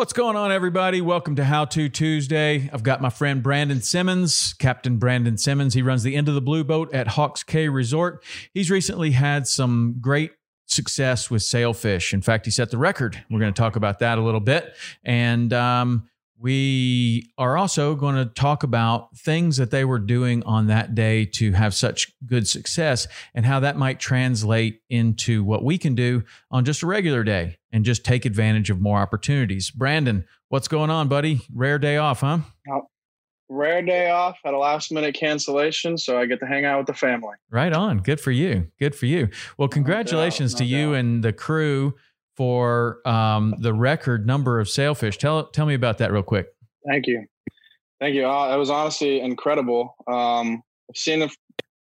What's going on, everybody? Welcome to How To Tuesday. I've got my friend Brandon Simmons, Captain Brandon Simmons. He runs the End of the Blue Boat at Hawks Cay Resort. He's recently had some great success with sailfish. In fact, he set the record. We're going to talk about that a little bit. And um, we are also going to talk about things that they were doing on that day to have such good success and how that might translate into what we can do on just a regular day and just take advantage of more opportunities. Brandon, what's going on, buddy? Rare day off, huh? Rare day off, at a last minute cancellation, so I get to hang out with the family. Right on. Good for you. Good for you. Well, congratulations no to you doubt. and the crew for um, the record number of sailfish. Tell tell me about that real quick. Thank you. Thank you. Uh, it was honestly incredible. Um, I've seen a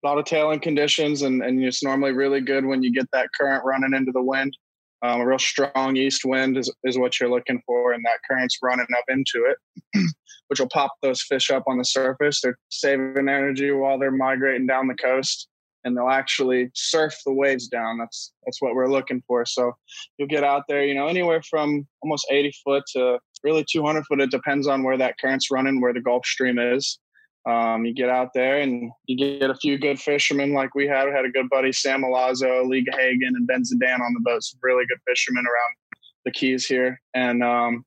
lot of tailing conditions, and, and it's normally really good when you get that current running into the wind. Um, a real strong east wind is, is what you're looking for, and that current's running up into it, which will pop those fish up on the surface. They're saving energy while they're migrating down the coast, and they'll actually surf the waves down. That's that's what we're looking for. So you'll get out there, you know, anywhere from almost 80 foot to really 200 foot. It depends on where that current's running, where the Gulf Stream is. Um, you get out there and you get a few good fishermen like we had. We had a good buddy, Sam Malazzo, Lee Hagen, and Ben Zidane on the boat. Some really good fishermen around the Keys here. And, um,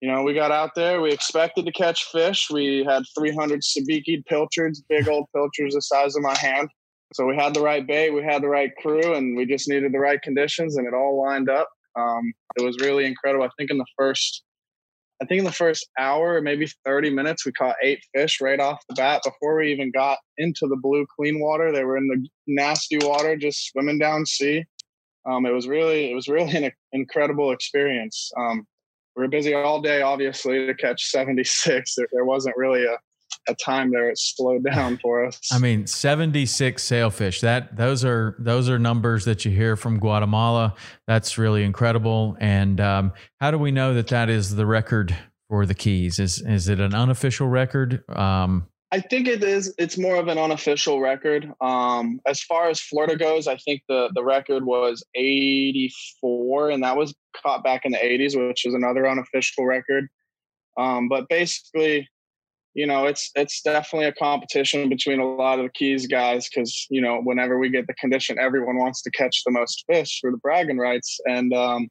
you know, we got out there. We expected to catch fish. We had 300 sabiki pilchards, big old pilchards the size of my hand. So we had the right bait, we had the right crew, and we just needed the right conditions, and it all lined up. Um, it was really incredible. I think in the first I think in the first hour, maybe 30 minutes, we caught eight fish right off the bat before we even got into the blue clean water. They were in the nasty water, just swimming down sea. Um, it was really, it was really an incredible experience. Um, we were busy all day, obviously, to catch 76. There, there wasn't really a, a time there it slowed down for us. I mean, 76 sailfish. That those are those are numbers that you hear from Guatemala. That's really incredible. And um, how do we know that that is the record for the Keys? Is is it an unofficial record? Um, I think it is. It's more of an unofficial record. Um, as far as Florida goes, I think the the record was 84, and that was caught back in the 80s, which is another unofficial record. Um, but basically, you know, it's it's definitely a competition between a lot of the Keys guys because you know, whenever we get the condition, everyone wants to catch the most fish for the bragging rights, and um,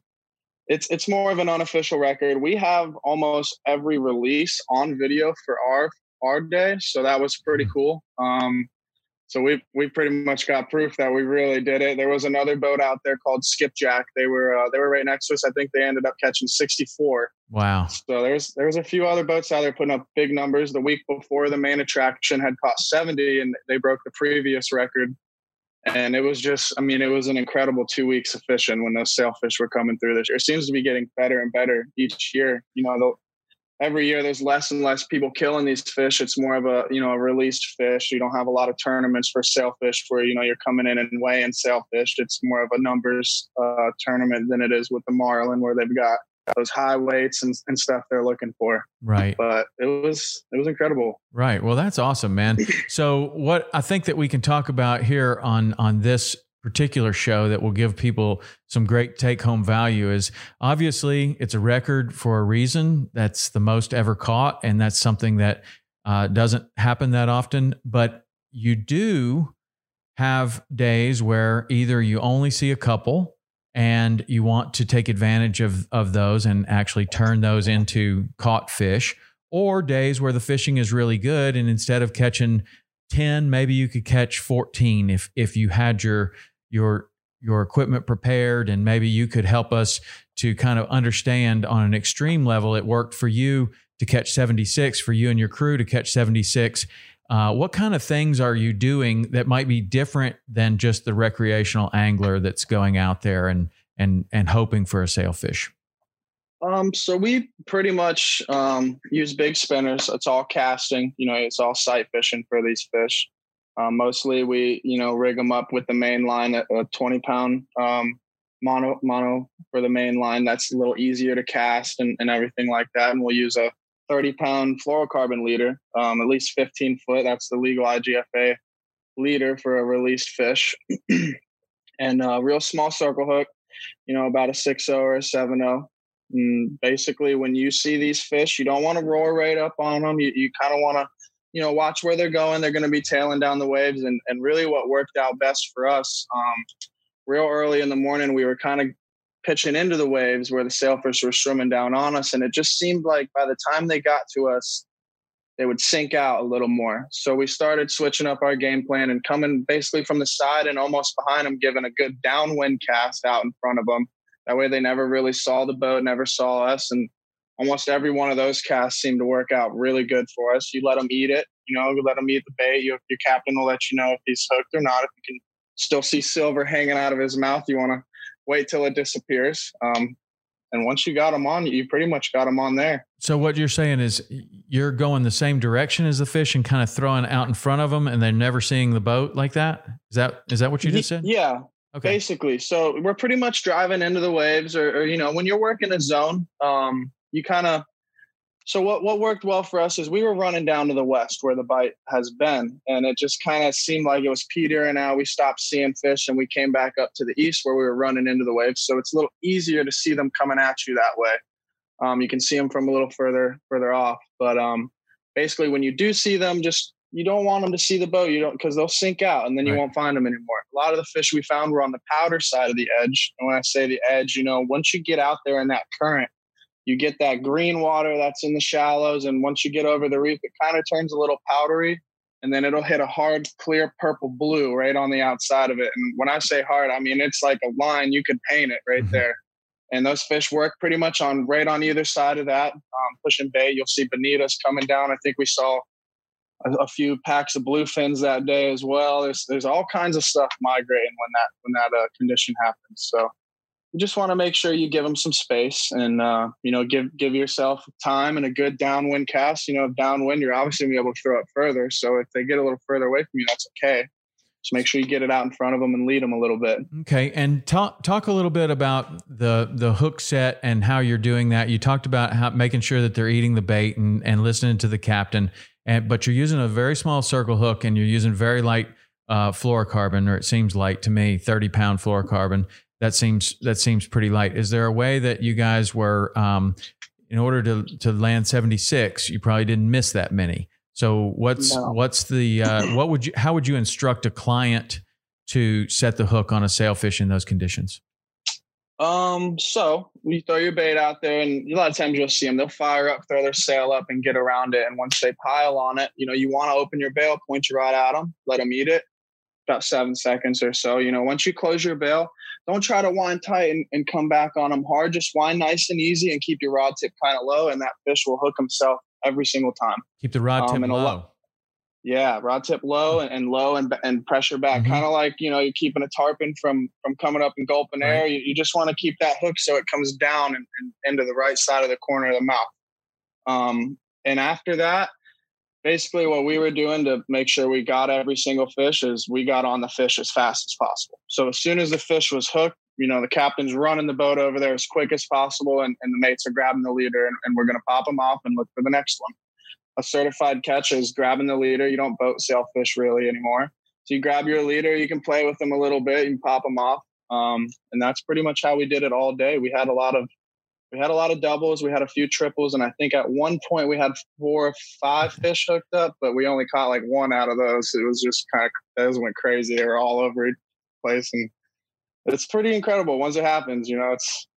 it's it's more of an unofficial record. We have almost every release on video for our our day, so that was pretty cool. Um, so we we pretty much got proof that we really did it. There was another boat out there called Skipjack. They were uh, they were right next to us. I think they ended up catching 64. wow. So there's there was a few other boats out there putting up big numbers. The week before, the main attraction had caught 70, and they broke the previous record. and it was just i mean it was an incredible two weeks of fishing when those sailfish were coming through this year it seems to be getting better and better each year you know every year there's less and less people killing these fish it's more of a you know a released fish you don't have a lot of tournaments for sailfish where you know you're coming in and weighing sailfish it's more of a numbers uh, tournament than it is with the marlin where they've got those high weights and, and stuff they're looking for. Right. But it was it was incredible. Right. Well, that's awesome, man. so what I think that we can talk about here on on this particular show that will give people some great take home value is obviously it's a record for a reason. That's the most ever caught, and that's something that uh, doesn't happen that often. But you do have days where either you only see a couple and you want to take advantage of, of those and actually turn those into caught fish, or days where the fishing is really good and instead of catching 10, maybe you could catch 14 if if you had your your your equipment prepared and maybe you could help us to kind of understand on an extreme level it worked for you to catch 76 for you and your crew to catch 76 uh, what kind of things are you doing that might be different than just the recreational angler that's going out there and and and hoping for a sailfish? Um, so we pretty much um, use big spinners. It's all casting. You know, it's all sight fishing for these fish. Um, mostly, we you know rig them up with the main line at a 20 pound um, mono mono for the main line. That's a little easier to cast and, and everything like that. And we'll use a 30 pound fluorocarbon leader, um, at least 15 foot. That's the legal IGFA leader for a released fish. and a real small circle hook, you know, about a 6 or a 7 And basically, when you see these fish, you don't want to roar right up on them. You, you kind of want to, you know, watch where they're going. They're going to be tailing down the waves. And, and really, what worked out best for us, um, real early in the morning, we were kind of pitching into the waves where the sailfish were swimming down on us. And it just seemed like by the time they got to us, they would sink out a little more. So we started switching up our game plan and coming basically from the side and almost behind them, giving a good downwind cast out in front of them. That way they never really saw the boat, never saw us. And almost every one of those casts seemed to work out really good for us. You let them eat it, you know, you let them eat the bait. You, your captain will let you know if he's hooked or not. If you can still see silver hanging out of his mouth, you want to wait till it disappears. Um, and once you got them on, you pretty much got them on there. So what you're saying is you're going the same direction as the fish and kind of throwing out in front of them, and they're never seeing the boat like that. Is that is that what you just said? Yeah. Okay. Basically, so we're pretty much driving into the waves, or, or you know, when you're working a zone, um, you kind of so what what worked well for us is we were running down to the west where the bite has been, and it just kind of seemed like it was petering out. We stopped seeing fish, and we came back up to the east where we were running into the waves. So it's a little easier to see them coming at you that way. Um, you can see them from a little further further off, but um, basically when you do see them, just you don't want them to see the boat. You don't because they'll sink out, and then you right. won't find them anymore. A lot of the fish we found were on the powder side of the edge, and when I say the edge, you know, once you get out there in that current you get that green water that's in the shallows and once you get over the reef it kind of turns a little powdery and then it'll hit a hard clear purple blue right on the outside of it and when i say hard i mean it's like a line you could paint it right mm-hmm. there and those fish work pretty much on right on either side of that um, pushing bait you'll see bonitas coming down i think we saw a, a, few packs of bluefins that day as well there's there's all kinds of stuff migrating when that when that uh, condition happens so you just want to make sure you give them some space and uh, you know give give yourself time and a good downwind cast. You know, downwind, you're obviously gonna be able to throw it further. So if they get a little further away from you, that's okay. Just make sure you get it out in front of them and lead them a little bit. Okay, and talk talk a little bit about the the hook set and how you're doing that. You talked about how making sure that they're eating the bait and and listening to the captain. And but you're using a very small circle hook and you're using very light uh, fluorocarbon, or it seems light to me, 30 pound fluorocarbon that seems that seems pretty light. Is there a way that you guys were, um, in order to to land seventy six, you probably didn't miss that many. So what's no. what's the uh, what would you how would you instruct a client to set the hook on a sailfish in those conditions? Um, so you throw your bait out there, and a lot of times you'll see them. They'll fire up, throw their sail up, and get around it. And once they pile on it, you know you want to open your bail, point your rod at them, let them eat it, about seven seconds or so. You know, once you close your bail, don't try to wind tight and, and come back on them hard. Just wind nice and easy and keep your rod tip kind of low, and that fish will hook himself every single time. Keep the rod um, tip low. Yeah, rod tip low and, and low and and pressure back, mm-hmm. kind of like you know you're keeping a tarpon from from coming up and gulping right. air. You, you just want to keep that hook so it comes down and, and into the right side of the corner of the mouth. Um, and after that, basically what we were doing to make sure we got every single fish is we got on the fish as fast as possible. So as soon as the fish was hooked, you know, the captain's running the boat over there as quick as possible, and, and the mates are grabbing the leader, and, and we're going to pop them off and look for the next one a certified catch is grabbing the leader. You don't boat sailfish really anymore. So you grab your leader, you can play with them a little bit, you pop them off. Um, and that's pretty much how we did it all day. We had a lot of we had a lot of doubles, we had a few triples, and I think at one point we had four or five fish hooked up, but we only caught like one out of those. It was just kind of those went crazy. They were all over the place, and it's pretty incredible once it happens. You know, it's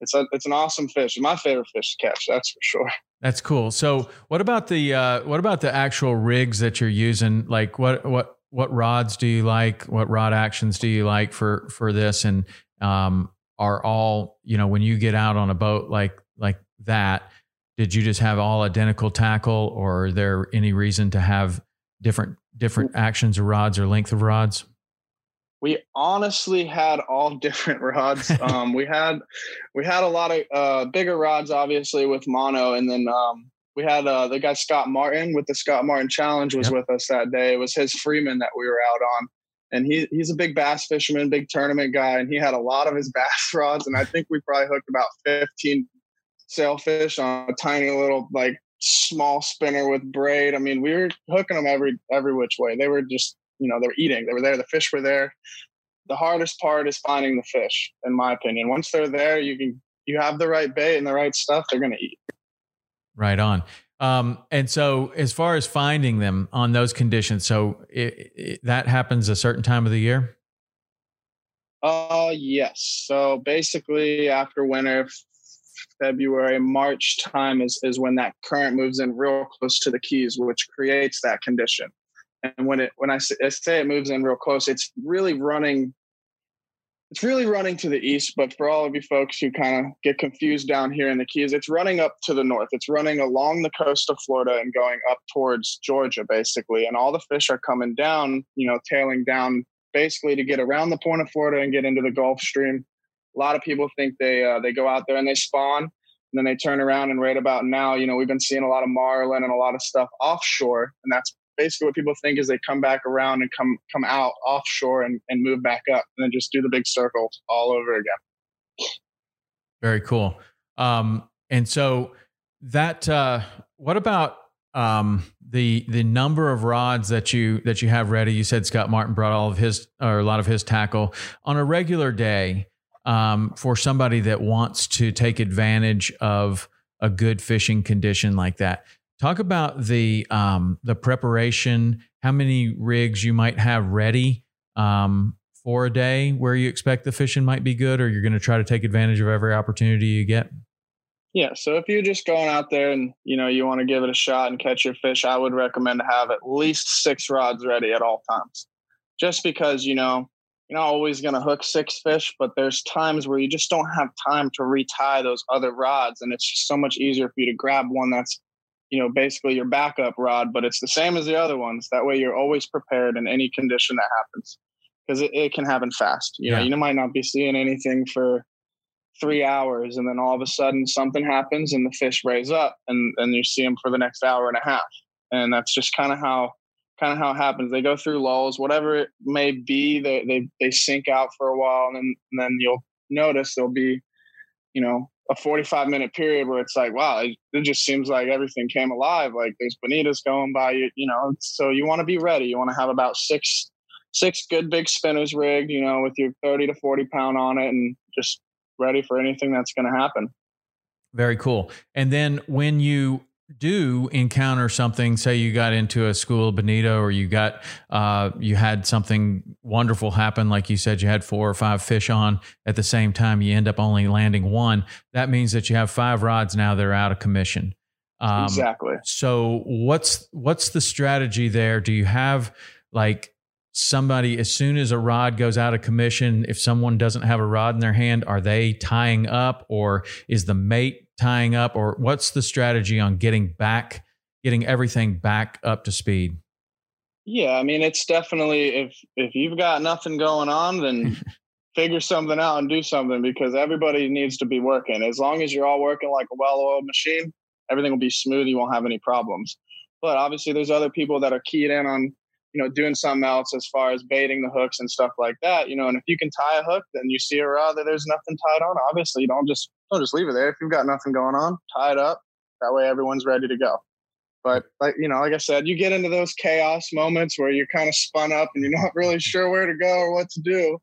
it's a it's an awesome fish. My favorite fish to catch, that's for sure. That's cool. So, what about the uh, what about the actual rigs that you're using? Like, what what what rods do you like? What rod actions do you like for for this? And um, are all you know when you get out on a boat like like that? Did you just have all identical tackle, or are there any reason to have different different actions of rods or length of rods? We honestly had all different rods. Um, we had we had a lot of uh, bigger rods, obviously with mono, and then um, we had uh, the guy Scott Martin with the Scott Martin Challenge was yep. with us that day. It was his Freeman that we were out on, and he he's a big bass fisherman, big tournament guy, and he had a lot of his bass rods, and I think we probably hooked about fifteen sailfish on a tiny little like small spinner with braid. I mean, we were hooking them every every which way. They were just you know, they were eating. They were there. The fish were there. The hardest part is finding the fish, in my opinion. Once they're there, you can you have the right bait and the right stuff, they're going to eat. Right on. Um, and so, as far as finding them on those conditions, so it, it, that happens a certain time of the year. Uh, yes. So basically, after winter, February, March time is is when that current moves in real close to the keys, which creates that condition and when it when I say, it moves in real close, it's really running. It's really running to the east, but for all of you folks who kind of get confused down here in the Keys, it's running up to the north. It's running along the coast of Florida and going up towards Georgia, basically. And all the fish are coming down, you know, tailing down basically to get around the point of Florida and get into the Gulf Stream. A lot of people think they uh, they go out there and they spawn, and then they turn around and right about now, you know, we've been seeing a lot of marlin and a lot of stuff offshore, and that's basically what people think is they come back around and come come out offshore and, and move back up and then just do the big circle all over again. Very cool. Um, and so that uh, what about um, the the number of rods that you that you have ready? You said Scott Martin brought all of his or a lot of his tackle on a regular day um, for somebody that wants to take advantage of a good fishing condition like that. Talk about the um, the preparation. How many rigs you might have ready um, for a day where you expect the fishing might be good, or you're going to try to take advantage of every opportunity you get. Yeah, so if you're just going out there and you know you want to give it a shot and catch your fish, I would recommend to have at least six rods ready at all times. Just because you know you're not always going to hook six fish, but there's times where you just don't have time to retie those other rods, and it's just so much easier for you to grab one that's you know, basically your backup rod, but it's the same as the other ones. That way you're always prepared in any condition that happens because it, it can happen fast. You yeah. know, you might not be seeing anything for three hours and then all of a sudden something happens and the fish raise up and, and you see them for the next hour and a half. And that's just kind of how kind of how it happens. They go through lulls, whatever it may be, they they, they sink out for a while and then, and then you'll notice there'll be, you know, a 45 minute period where it's like, wow, it, it, just seems like everything came alive. Like there's bonitas going by you, you know. So you want to be ready. You want to have about six six good big spinners rigged, you know, with your 30 to 40 pound on it, and just ready for anything that's going to happen. Very cool. And then when you do encounter something, say you got into a school of bonito or you got uh, you had something wonderful happen, like you said, you had four or five fish on at the same time, you end up only landing one. That means that you have five rods now that are out of commission. Um, exactly. So what's what's the strategy there? Do you have like somebody as soon as a rod goes out of commission if someone doesn't have a rod in their hand are they tying up or is the mate tying up, or what's the strategy on getting back, getting everything back up to speed? Yeah, I mean it's definitely if if you've got nothing going on, then figure something out and do something because everybody needs to be working. As long as you're all working like a well-oiled machine, everything will be smooth. You won't have any problems. But obviously, there's other people that are keyed in on you know doing something else as far as baiting the hooks and stuff like that. You know, and if you can tie a hook, then you see a rod that there's nothing tied on. Obviously, don't just don't just leave it there. If you've got nothing going on, tie it up. That way, everyone's ready to go. But like you know, like I said, you get into those chaos moments where you're kind of spun up and you're not really sure where to go or what to do.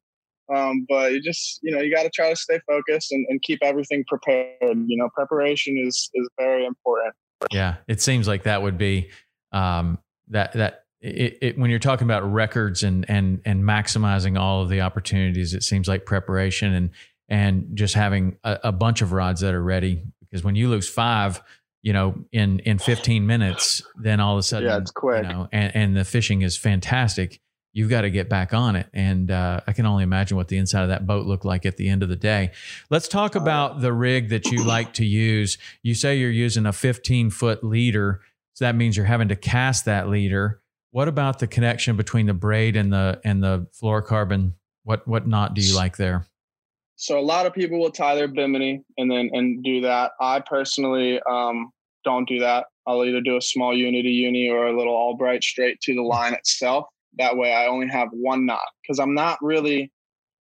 Um, but you just you know you got to try to stay focused and, and keep everything prepared. You know, preparation is is very important. Yeah, it seems like that would be um, that that it, it, when you're talking about records and and and maximizing all of the opportunities, it seems like preparation and and just having a, a bunch of rods that are ready. Because when you lose five, you know, in in 15 minutes, then all of a sudden, yeah, it's quick. You know, and, and the fishing is fantastic. You've got to get back on it, and uh, I can only imagine what the inside of that boat looked like at the end of the day. Let's talk uh, about the rig that you like to use. You say you're using a 15 foot leader, so that means you're having to cast that leader. What about the connection between the braid and the and the fluorocarbon? What what knot do you like there? So a lot of people will tie their bimini and then and do that. I personally um, don't do that. I'll either do a small unity uni or a little Albright straight to the line itself. That way, I only have one knot because I'm not really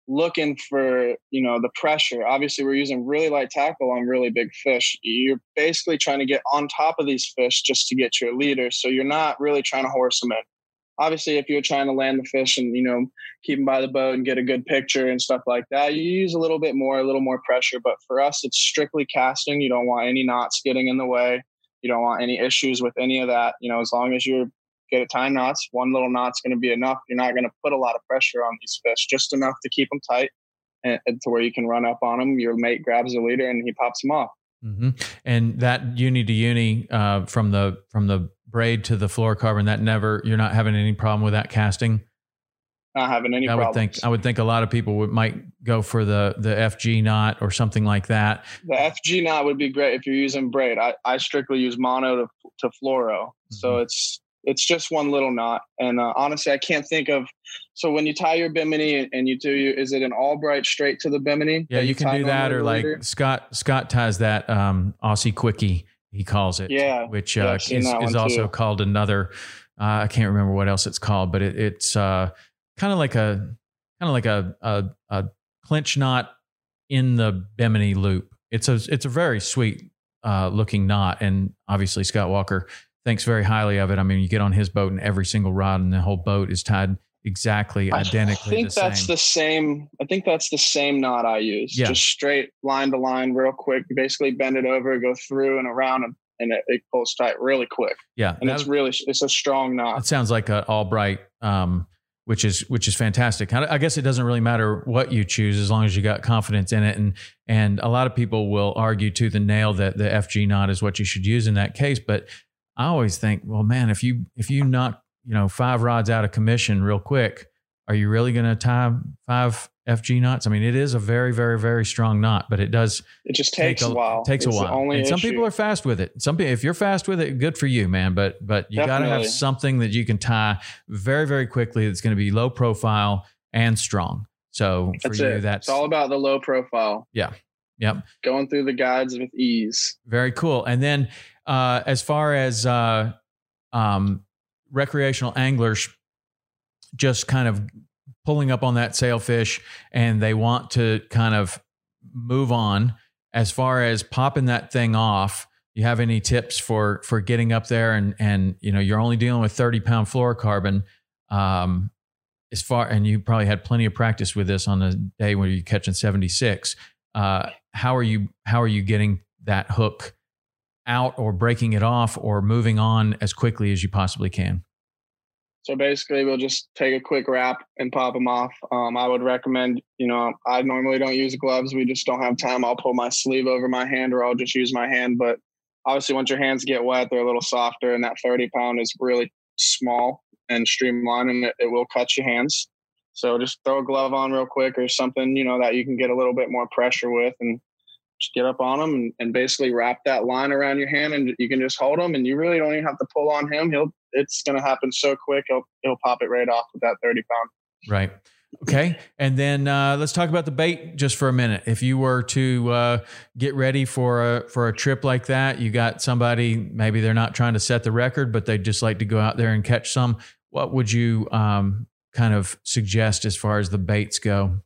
looking for you know the pressure. Obviously, we're using really light tackle on really big fish. You're basically trying to get on top of these fish just to get your leader. So you're not really trying to horse them in obviously if you're trying to land the fish and you know keep them by the boat and get a good picture and stuff like that you use a little bit more a little more pressure but for us it's strictly casting you don't want any knots getting in the way you don't want any issues with any of that you know as long as you're at tying knots one little knot's going to be enough you're not going to put a lot of pressure on these fish just enough to keep them tight and, and to where you can run up on them your mate grabs the leader and he pops them off mm-hmm. and that uni to uni uh, from the from the braid to the fluorocarbon that never you're not having any problem with that casting not having any I would problems. think I would think a lot of people would might go for the the FG knot or something like that. The FG knot would be great if you're using braid. I, I strictly use mono to to fluoro, mm-hmm. so it's it's just one little knot. And uh, honestly, I can't think of. So when you tie your bimini and you do, you is it an Albright straight to the bimini? Yeah, you, you can do that, or like Scott Scott ties that um, Aussie quickie he calls it. Yeah, which uh, is, is also too. called another. Uh, I can't remember what else it's called, but it, it's uh, kind of like a kind of like a, a, a clinch knot in the Bimini loop. It's a it's a very sweet uh, looking knot, and obviously Scott Walker thinks very highly of it. I mean, you get on his boat, and every single rod and the whole boat is tied exactly identically. I think the that's same. the same. I think that's the same knot I use. Yeah. Just straight line to line, real quick. You basically bend it over, go through and around, and, and it, it, pulls tight really quick. Yeah, and that, it's really it's a strong knot. It sounds like an Albright. Um, which is which is fantastic. I guess it doesn't really matter what you choose as long as you got confidence in it. And and a lot of people will argue to the nail that the FG knot is what you should use in that case. But I always think, well, man, if you if you knock you know, five rods out of commission real quick, are you really going to tie five FG knots? I mean, it is a very, very, very strong knot, but it does. It just takes a, a, while. Takes it's a while. and some people are fast with it. Some people, if you're fast with it, good for you, man. But but you got to have something that you can tie very, very quickly. That's going to be low profile and strong. So for that's you, it. that's it's all about the low profile. Yeah. Yep. Going through the guides with ease. Very cool. And then uh, as far as uh, um, recreational anglers just kind of pulling up on that sailfish and they want to kind of move on as far as popping that thing off you have any tips for for getting up there and and you know you're only dealing with 30 pound fluorocarbon um as far and you probably had plenty of practice with this on the day when you're catching 76 uh how are you how are you getting that hook out or breaking it off or moving on as quickly as you possibly can? So basically, we'll just take a quick wrap and pop them off. Um, I would recommend, you know, I normally don't use gloves. We just don't have time. I'll pull my sleeve over my hand or I'll just use my hand. But obviously, once your hands get wet, they're a little softer, and that 30 pound is really small and streamlined, and it, it will cut your hands. So just throw a glove on real quick or something, you know, that you can get a little bit more pressure with and just get up on him and, and basically wrap that line around your hand, and you can just hold him, and you really don't even have to pull on him. He'll it's going to happen so quick. He'll he'll pop it right off with that thirty pound. Right. Okay, and then uh, let's talk about the bait just for a minute. If you were to uh, get ready for a for a trip like that, you got somebody maybe they're not trying to set the record, but they just like to go out there and catch some. What would you um, kind of suggest as far as the baits go?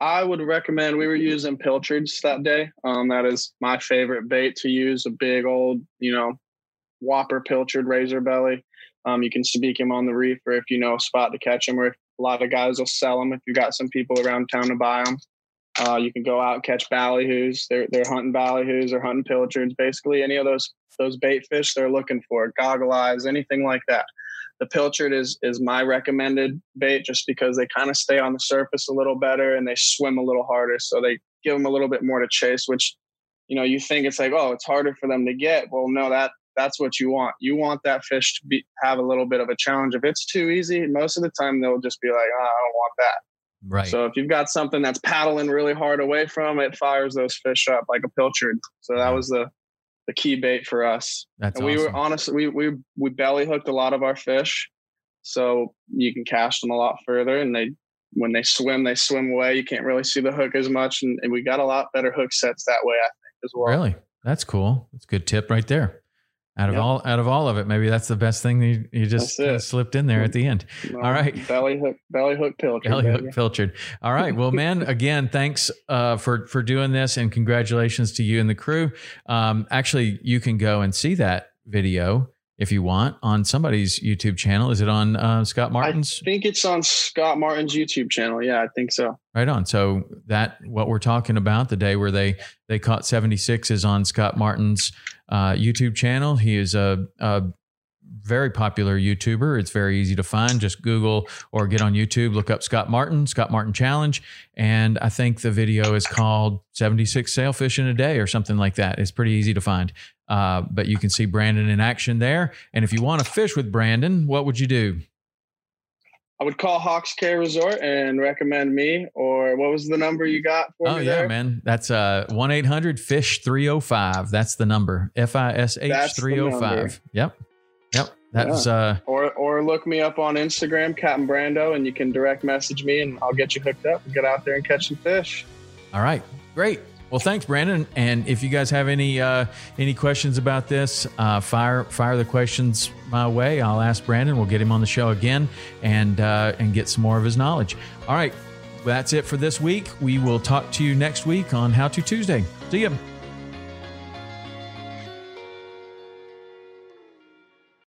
I would recommend. We were using pilchards that day. Um, that is my favorite bait to use. A big old, you know, whopper pilchard razor belly. Um, you can speak him on the reef, or if you know a spot to catch him, or if a lot of guys will sell them if you got some people around town to buy them. Uh, you can go out and catch ballyhoos. They're they're hunting ballyhoos or hunting pilchards. Basically, any of those those bait fish they're looking for, goggle eyes, anything like that. The pilchard is is my recommended bait just because they kind of stay on the surface a little better and they swim a little harder, so they give them a little bit more to chase. Which, you know, you think it's like oh, it's harder for them to get. Well, no, that that's what you want. You want that fish to be have a little bit of a challenge. If it's too easy, most of the time they'll just be like, oh, I don't want that. Right. So if you've got something that's paddling really hard away from it, fires those fish up like a pilchard. So that was the the key bait for us. That's and we awesome. were honestly we we we belly hooked a lot of our fish, so you can cast them a lot further. And they when they swim, they swim away. You can't really see the hook as much, and, and we got a lot better hook sets that way. I think as well. Really? That's cool. That's a good tip right there. Out of Yep. all out of all of it, maybe that's the best thing that you, you just That's it. kinda slipped in there at the end. No, All right. belly hook, belly hook pilchard. Belly hook filtered. All right. Well, man, again, thanks uh, for for doing this, and congratulations to you and the crew. Um, actually, you can go and see that video if you want on somebody's YouTube channel. Is it on uh, Scott Martin's? I think it's on Scott Martin's YouTube channel. Yeah, I think so. Right on. So that what we're talking about the day where they they caught 76 is on Scott Martin's uh, YouTube channel. He is a, a very popular YouTuber. It's very easy to find. Just Google or get on YouTube, look up Scott Martin, Scott Martin Challenge, and I think the video is called 76 sailfish in a day or something like that. It's pretty easy to find. Uh, but you can see Brandon in action there. And if you want to fish with Brandon, what would you do? I would call Hawks Cay Resort and recommend me. Or what was the number you got for Oh me yeah, there? man. That's uh one eight hundred fish three oh five. That's the number. F I S H That's the three oh number. five. Yep. Yep. That's uh Or or look me up on Instagram, Captain Brando, and you can direct message me, and I'll get you hooked up and get out there and catch some fish. all right. Great. Well, thanks, Brandon. And if you guys have any uh, any questions about this, uh, fire fire the questions my way. I'll ask Brandon. We'll get him on the show again and uh, and get some more of his knowledge. All right, that's it for this week. We will talk to you next week on How to Tuesday. See you.